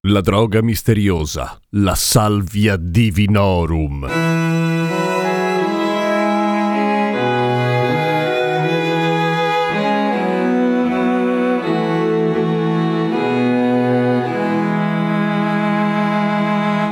La droga misteriosa, la salvia divinorum.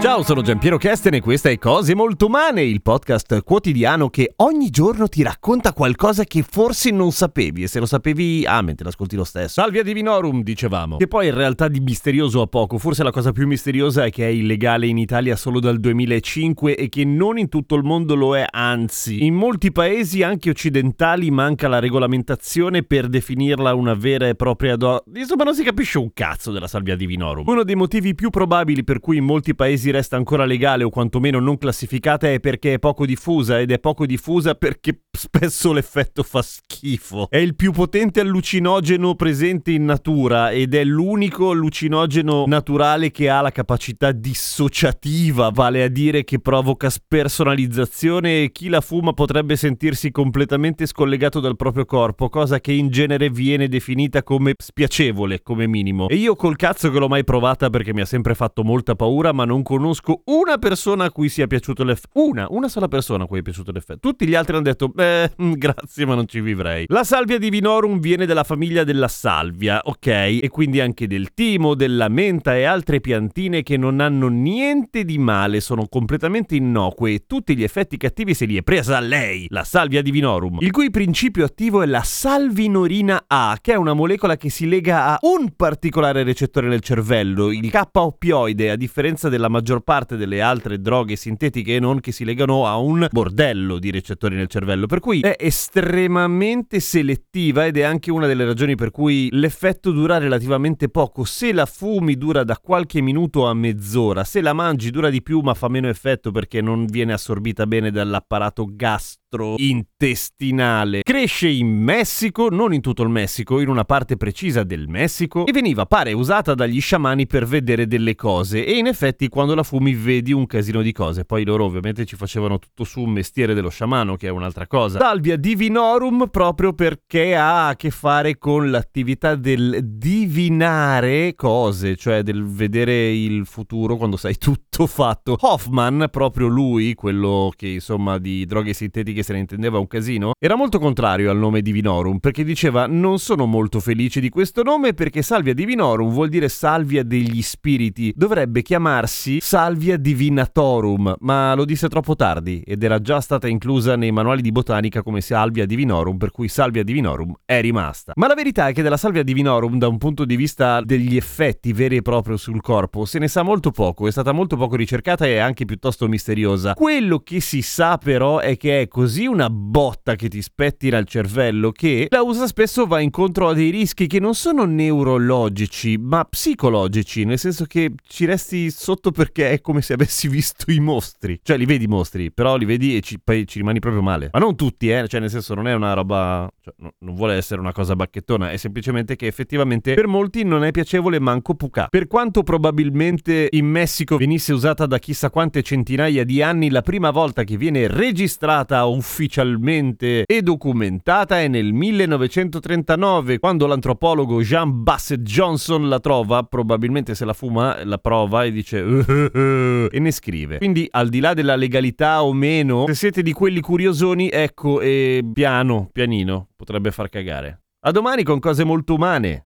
Ciao, sono Giampiero Kesten e questa è Cose Molto Umane, il podcast quotidiano che ogni giorno ti racconta qualcosa che forse non sapevi e se lo sapevi, amen, te l'ascolti lo stesso. Salvia Divinorum, dicevamo, che poi in realtà di misterioso a poco, forse la cosa più misteriosa è che è illegale in Italia solo dal 2005 e che non in tutto il mondo lo è, anzi, in molti paesi anche occidentali manca la regolamentazione per definirla una vera e propria do... Insomma, non si capisce un cazzo della Salvia Divinorum. Uno dei motivi più probabili per cui in molti paesi resta ancora legale o quantomeno non classificata è perché è poco diffusa ed è poco diffusa perché spesso l'effetto fa schifo. È il più potente allucinogeno presente in natura ed è l'unico allucinogeno naturale che ha la capacità dissociativa, vale a dire che provoca spersonalizzazione e chi la fuma potrebbe sentirsi completamente scollegato dal proprio corpo, cosa che in genere viene definita come spiacevole, come minimo. E io col cazzo che l'ho mai provata perché mi ha sempre fatto molta paura, ma non conosco una persona a cui sia piaciuto l'effetto. Una, una sola persona a cui è piaciuto l'effetto. Tutti gli altri hanno detto, beh, mm, grazie, ma non ci vivrei. La salvia divinorum viene dalla famiglia della salvia, ok? E quindi anche del timo, della menta e altre piantine che non hanno niente di male, sono completamente innocue e tutti gli effetti cattivi se li è presa lei, la salvia divinorum, il cui principio attivo è la salvinorina A, che è una molecola che si lega a un particolare recettore nel cervello, il K-oppioide, a differenza della maggior parte delle altre droghe sintetiche e non che si legano a un bordello di recettori nel cervello, per cui è estremamente selettiva ed è anche una delle ragioni per cui l'effetto dura relativamente poco. Se la fumi dura da qualche minuto a mezz'ora, se la mangi dura di più ma fa meno effetto perché non viene assorbita bene dall'apparato gastrointestinale. Cresce in Messico, non in tutto il Messico, in una parte precisa del Messico e veniva, pare, usata dagli sciamani per vedere delle cose e in effetti quando la fumi vedi un casino di cose. Poi loro ovviamente ci facevano tutto su un mestiere dello sciamano che è un'altra cosa. Salvia divinorum proprio perché ha a che fare con l'attività del divinare cose, cioè del vedere il futuro quando sai tutto fatto. Hoffman, proprio lui, quello che insomma di droghe sintetiche se ne intendeva un casino, era molto contrario al nome divinorum perché diceva non sono molto felice di questo nome perché salvia divinorum vuol dire salvia degli spiriti, dovrebbe chiamarsi salvia divinatorum, ma lo disse troppo tardi ed era già stata inclusa nei manuali di botanica come salvia divinorum, per cui salvia divinorum è rimasta. Ma la verità è che della salvia divinorum, da un punto di vista degli effetti veri e propri sul corpo, se ne sa molto poco, è stata molto poco ricercata e anche piuttosto misteriosa. Quello che si sa però è che è così una botta che ti spettina il cervello che la usa spesso va incontro a dei rischi che non sono neurologici, ma psicologici, nel senso che ci resti sotto perché è come se avessi visto i mostri. Cioè li vedi i mostri, però li vedi e ci, poi ci rimani proprio male. Ma non tutti, eh, cioè nel senso non è una roba, cioè, no, non vuole essere una cosa bacchettona, è semplicemente che effettivamente per molti non è piacevole manco pucà. Per quanto probabilmente in Messico venisse usata da chissà quante centinaia di anni, la prima volta che viene registrata ufficialmente e documentata è nel 1939, quando l'antropologo Jean Bassett Johnson la trova, probabilmente se la fuma, la prova e dice e ne scrive. Quindi al di là della legalità o meno, se siete di quelli curiosoni, ecco, e piano, pianino, potrebbe far cagare. A domani con cose molto umane.